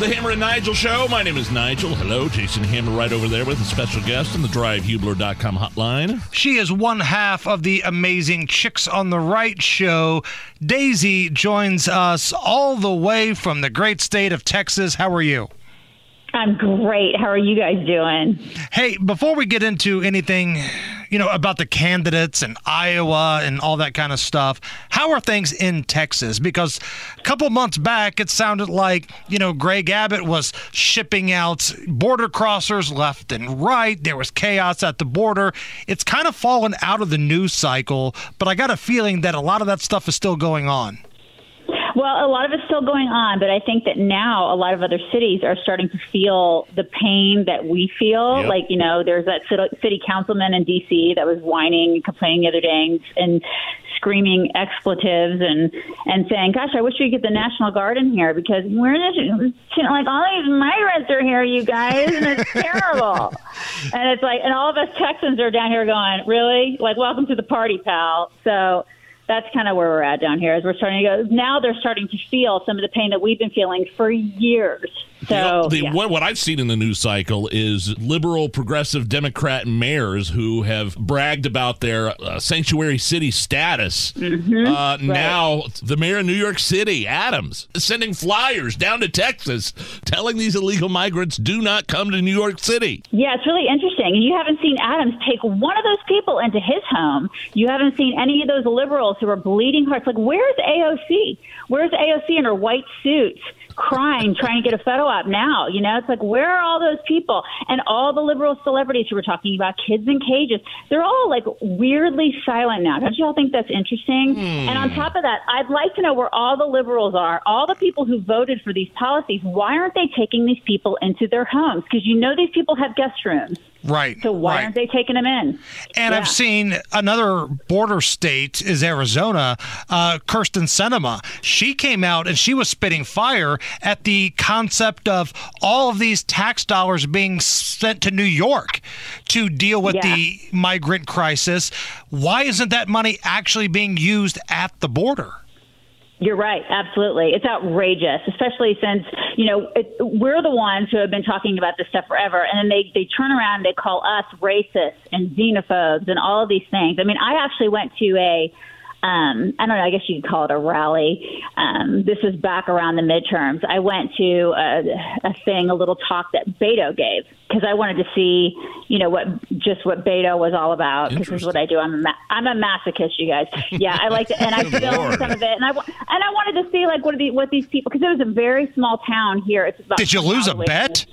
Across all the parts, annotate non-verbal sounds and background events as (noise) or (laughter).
The Hammer and Nigel show. My name is Nigel. Hello, Jason Hammer right over there with a special guest on the drivehubler.com hotline. She is one half of the amazing Chicks on the Right show. Daisy joins us all the way from the great state of Texas. How are you? I'm great. How are you guys doing? Hey, before we get into anything, you know, about the candidates and Iowa and all that kind of stuff, how are things in Texas? Because a couple months back, it sounded like, you know, Greg Abbott was shipping out border crossers left and right. There was chaos at the border. It's kind of fallen out of the news cycle, but I got a feeling that a lot of that stuff is still going on. Well, a lot of it's still going on, but I think that now a lot of other cities are starting to feel the pain that we feel. Yep. Like, you know, there's that city- councilman in D.C. that was whining and complaining the other day and, and screaming expletives and and saying, "Gosh, I wish we could get the National Guard in here because we're just, you know, like all these migrants are here, you guys, and it's (laughs) terrible." and it's like, and all of us Texans are down here going, "Really? Like, welcome to the party, pal." So that's kind of where we're at down here. As we're starting to go now, they're starting to feel some of the pain that we've been feeling for years. So the, yeah. what, what I've seen in the news cycle is liberal, progressive Democrat mayors who have bragged about their uh, sanctuary city status. Mm-hmm. Uh, Now, the mayor of New York City, Adams, is sending flyers down to Texas telling these illegal migrants do not come to New York City. Yeah, it's really interesting. And you haven't seen Adams take one of those people into his home. You haven't seen any of those liberals who are bleeding hearts. Like, where's AOC? Where's AOC in her white suit? Crying, trying to get a photo op now. You know, it's like, where are all those people? And all the liberal celebrities who were talking about kids in cages, they're all like weirdly silent now. Don't you all think that's interesting? Hmm. And on top of that, I'd like to know where all the liberals are, all the people who voted for these policies. Why aren't they taking these people into their homes? Because you know these people have guest rooms. Right. So why right. aren't they taking them in? And Yeah. I've seen another border state is Arizona. Uh, Kyrsten Sinema, she came out and she was spitting fire at the concept of all of these tax dollars being sent to New York to deal with Yeah. the migrant crisis. Why isn't that money actually being used at the border? You're right. Absolutely. It's outrageous, especially since, you know, it, we're the ones who have been talking about this stuff forever. And then they, they turn around and they call us racist and xenophobes and all of these things. I mean, I actually went to a, um, I don't know, I guess you could call it a rally. Um, this was back around the midterms. I went to a, a thing, a little talk that Beto gave because I wanted to see, you know, what just what Beto was all about. Because this is what I do. I'm a ma- I'm a masochist, you guys. Yeah, I like to, and I (laughs) filmed some of it, and I and I wanted to see like what are the, what these people because it was a very small town here. It's about Did you lose a miles away from bet?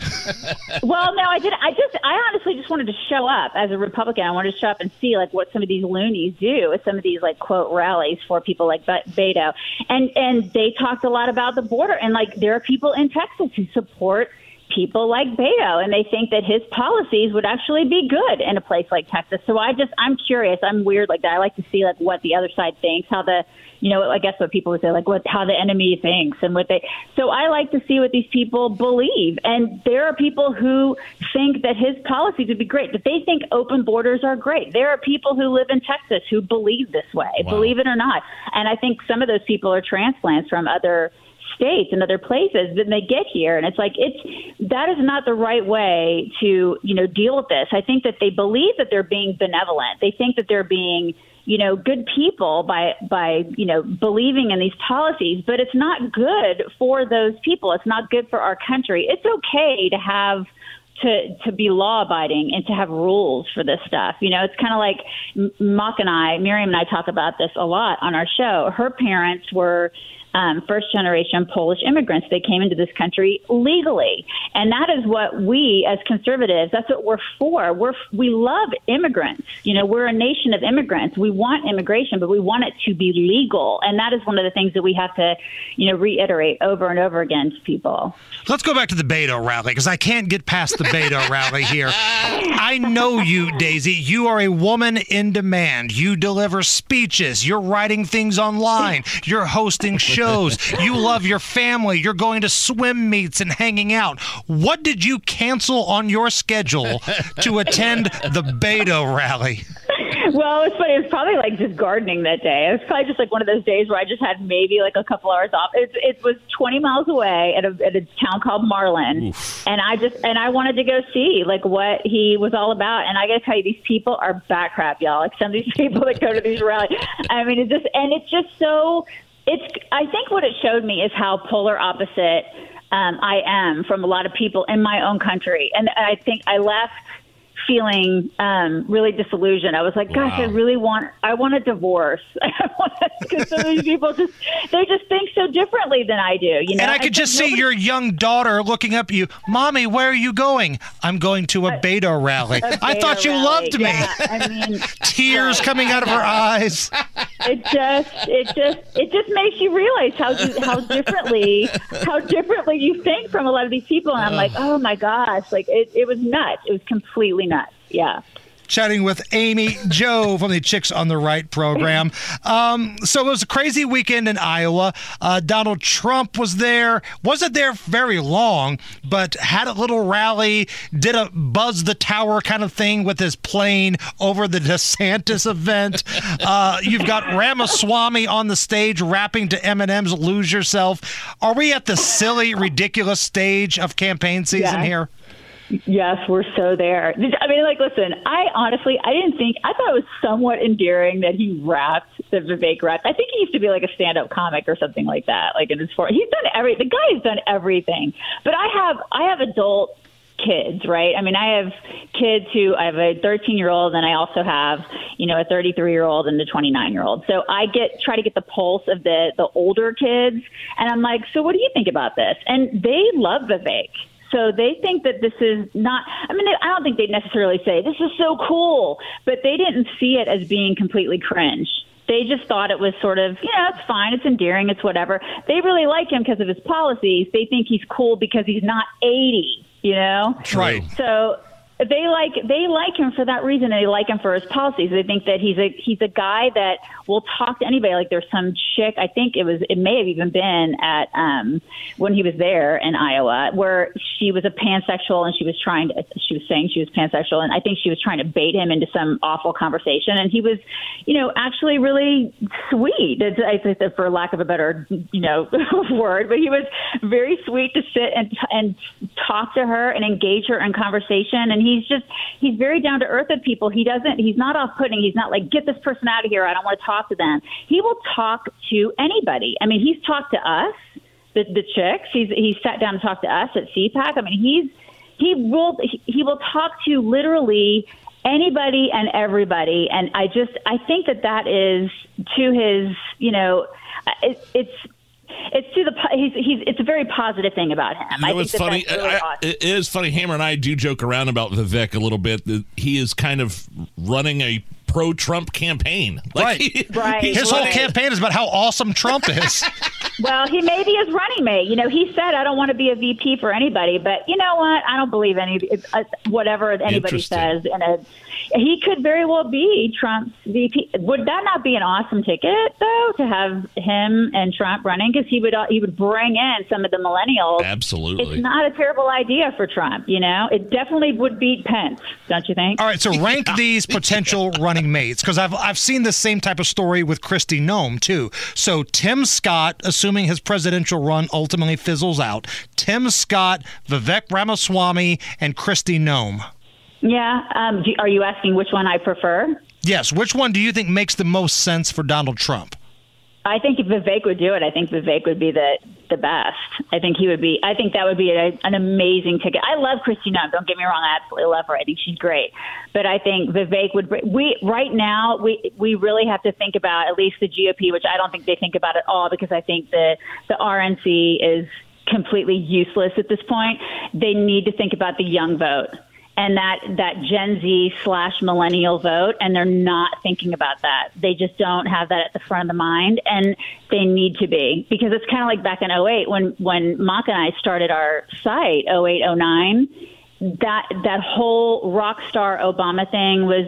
(laughs) well, no, I did. I just, I honestly just wanted to show up as a Republican. I wanted to show up and see like what some of these loonies do with some of these like quote rallies for people like Be- Beto, and and they talked a lot about the border. And like there are people in Texas who support people like Beto and they think that his policies would actually be good in a place like Texas. So I just I'm curious. I'm weird like that. I like to see like what the other side thinks, how the you know, I guess what people would say like what how the enemy thinks and what they so I like to see what these people believe. And there are people who think that his policies would be great, that they think open borders are great. There are people who live in Texas who believe this way, Wow. believe it or not. And I think some of those people are transplants from other states and other places then they get here. And it's like it's that is not the right way to you know deal with this. I think that they believe that they're being benevolent. They think that they're being you know good people by by you know believing in these policies. But it's not good for those people. It's not good for our country. It's okay to have to to be law abiding and to have rules for this stuff. You know, it's kind of like Mock and I, Miriam and I talk about this a lot on our show. Her parents were um, first generation Polish immigrants. They came into this country legally, and that is what we as conservatives. That's what we're for. We're we love immigrants. You know, we're a nation of immigrants. We want immigration, but we want it to be legal, and that is one of the things that we have to, you know, reiterate over and over again to people. Let's go back to the Beto rally because I can't get past the Beto (laughs) rally here. I know you, Daisy. You are a woman in demand. You deliver speeches. You're writing things online. You're hosting shows. (laughs) You love your family. You're going to swim meets and hanging out. What did you cancel on your schedule to attend the Beto rally? well, it's funny. It was probably like just gardening that day. It was probably just like one of those days where I just had maybe like a couple hours off. It, it was 20 miles away at a, at a town called Marlin, Oof. and I just and I wanted to go see like what he was all about. And I got to tell you, these people are back crap, y'all. Like some of these (laughs) people that go to these rallies. I mean, it's just and it's just so. It's. I think what it showed me is how polar opposite um, I am from a lot of people in my own country, and I think I left feeling um, really disillusioned. I was like, gosh, wow. I really want, I want a divorce. (laughs) Because so many people just, they just think so differently than I do. You know, and I could I just see nobody... your young daughter looking up at you, mommy, where are you going? I'm going to a, a Beto rally. A I thought you rally. loved me. Yeah, I mean, (laughs) tears coming out of her eyes. (laughs) It just, it just, it just makes you realize how how differently, how differently you think from a lot of these people. And I'm like, oh my gosh, like it, it was nuts. It was completely nuts nuts. Yeah chatting with Amy Jo from the Chicks on the Right program. Um, so it was a crazy weekend in Iowa. Uh, Donald Trump was there. Wasn't there very long, but had a little rally, did a buzz the tower kind of thing with his plane over the DeSantis event. Uh, you've got Ramaswamy on the stage rapping to Eminem's "Lose Yourself." Are we at the silly, ridiculous stage of campaign season yeah. here? Yes, we're so there. I mean, like, listen, I honestly, I didn't think, I thought it was somewhat endearing that he rapped, that Vivek rapped. I think he used to be like a stand up comic or something like that, like in his sport. He's done every, the guy has done everything. But I have, I have adult kids, right? I mean, I have kids who I have a 13 year old and I also have, you know, a 33 year old and a 29 year old. So I get try to get the pulse of the the older kids and I'm like, "So what do you think about this?" And they love Vivek. So they think that this is not, I mean, I don't think they necessarily say, this is so cool, but they didn't see it as being completely cringe. They just thought it was sort of, you know, it's fine, it's endearing, it's whatever. They really like him because of his policies. They think he's cool because he's not 80, you know? Right. So they like they like him for that reason. They like him for his policies. They think that he's a he's a guy that will talk to anybody. Like there's some chick. I think it was it may have even been at um when he was there in Iowa where she was a pansexual and she was trying to she was saying she was pansexual and I think she was trying to bait him into some awful conversation and he was you know actually really sweet. I think for lack of a better you know (laughs) word, but he was very sweet to sit and and talk to her and engage her in conversation and he's just he's very down to earth with people. He doesn't he's not off putting. He's not like get this person out of here. I don't want to talk to them. He will talk to anybody. I mean, he's talked to us, the the chicks. He's he's sat down and talked to us at CPAC. I mean, he's he will he will talk to literally anybody and everybody and i just i think that that is to his you know it, it's it's to the he's he's it's a very positive thing about him. You know, it's funny. Really I, awesome. It is funny. Hammer and I do joke around about Vivek a little bit. That he is kind of running a pro-Trump campaign. Like right. He, right. His whole campaign is about how awesome Trump (laughs) is. well, he may be his running mate. You know, he said, "I don't want to be a VP for anybody," but you know what? I don't believe any uh, whatever anybody says in a he could very well be Trump's VP. Would that not be an awesome ticket though to have him and Trump running? Because he would uh, he would bring in some of the millennials. Absolutely, it's not a terrible idea for Trump. You know, it definitely would beat Pence, don't you think? All right, so rank (laughs) these potential running mates because I've I've seen the same type of story with Kristi Noem too. So Tim Scott, assuming his presidential run ultimately fizzles out, Tim Scott, Vivek Ramaswamy, and Kristi Noem. Yeah. Um, do, are you asking which one I prefer? Yes. Which one do you think makes the most sense for Donald Trump? I think if Vivek would do it. I think Vivek would be the the best. I think he would be. I think that would be a, an amazing ticket. I love Christina. Don't get me wrong. I absolutely love her. I think she's great. But I think Vivek would. We right now we we really have to think about at least the GOP, which I don't think they think about at all because I think the the RNC is completely useless at this point. They need to think about the young vote and that that Gen Z slash millennial vote, and they're not thinking about that. They just don't have that at the front of the mind, and they need to be because it's kind of like back in 08 when when Mock and I started our site 08 09. That that whole rock star Obama thing was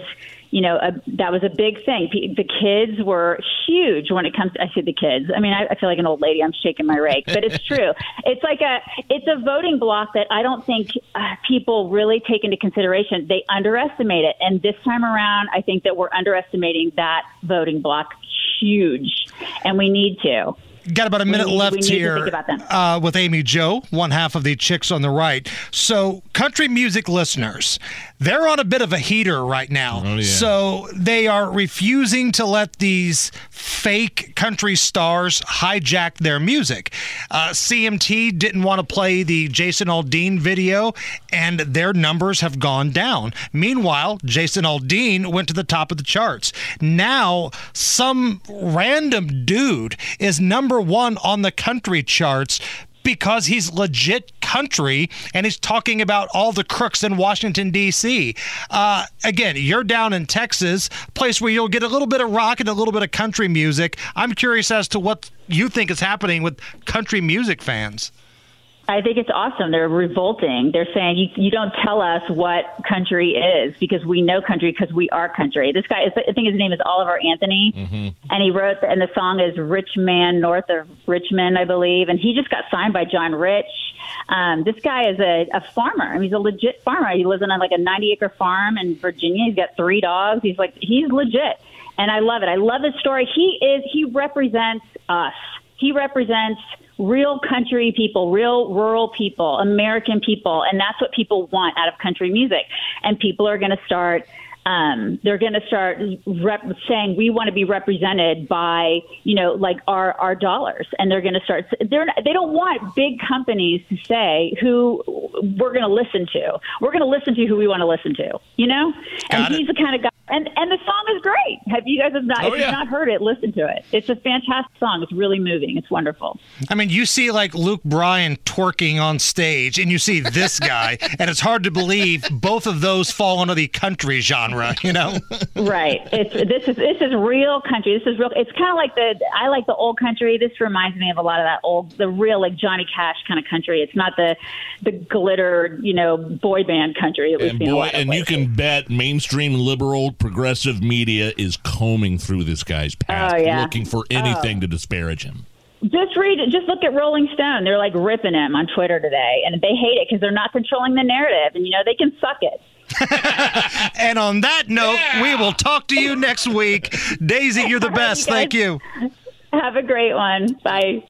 you know, a, that was a big thing. The kids were huge when it comes. To, I say the kids. I mean, I, I feel like an old lady. I'm shaking my rake, but it's true. (laughs) it's like a it's a voting block that I don't think uh, people really take into consideration. They underestimate it, and this time around, I think that we're underestimating that voting block huge, and we need to. Got about a minute need, left here uh, with Amy Jo, one half of the Chicks on the Right. So, country music listeners, they're on a bit of a heater right now. Oh, yeah. So, they are refusing to let these fake country stars hijack their music. Uh, CMT didn't want to play the Jason Aldean video, and their numbers have gone down. Meanwhile, Jason Aldean went to the top of the charts. Now, some random dude is number one on the country charts because he's legit country and he's talking about all the crooks in Washington, D.C. Uh, again, you're down in Texas, place where you'll get a little bit of rock and a little bit of country music. I'm curious as to what you think is happening with country music fans. I think it's awesome. They're revolting. They're saying you, you don't tell us what country is because we know country because we are country. This guy, is, I think his name is Oliver Anthony, mm-hmm. and he wrote and the song is "Rich Man North of Richmond," I believe, and he just got signed by John Rich. Um, this guy is a, a farmer. I mean, he's a legit farmer. He lives on like a 90 acre farm in Virginia. He's got three dogs. He's like he's legit, and I love it. I love his story. He is he represents us. He represents real country people, real rural people, American people, and that's what people want out of country music. And people are going to start um, they're going to start rep- saying we want to be represented by you know like our our dollars and they're going to start they're they don't want big companies to say who we're going to listen to we're going to listen to who we want to listen to you know Got and it. he's the kind of guy and and the song is great have you guys have not Oh, if yeah. you've not heard it listen to it it's a fantastic song it's really moving it's wonderful I mean, you see like Luke Bryan twerking on stage, and you see this (laughs) guy, and it's hard to believe both of those fall under the country genre, you know? (laughs) Right. It's this is this is real country. This is real. It's kind of like the I like the old country. This reminds me of a lot of that old, the real like Johnny Cash kind of country. It's not the the glitter, you know, boy band country that we've And seen a boy, lot of and you can bet mainstream liberal progressive media is combing through this guy's past, Oh, yeah. looking for oh. anything to disparage him. just read. Just look at Rolling Stone. They're like ripping him on Twitter today, and they hate it because they're not controlling the narrative, and you know they can suck it. (laughs) And on that note, we will talk to you next week. Daisy, you're the All right, best. you guys. Thank you. Have a great one. Bye.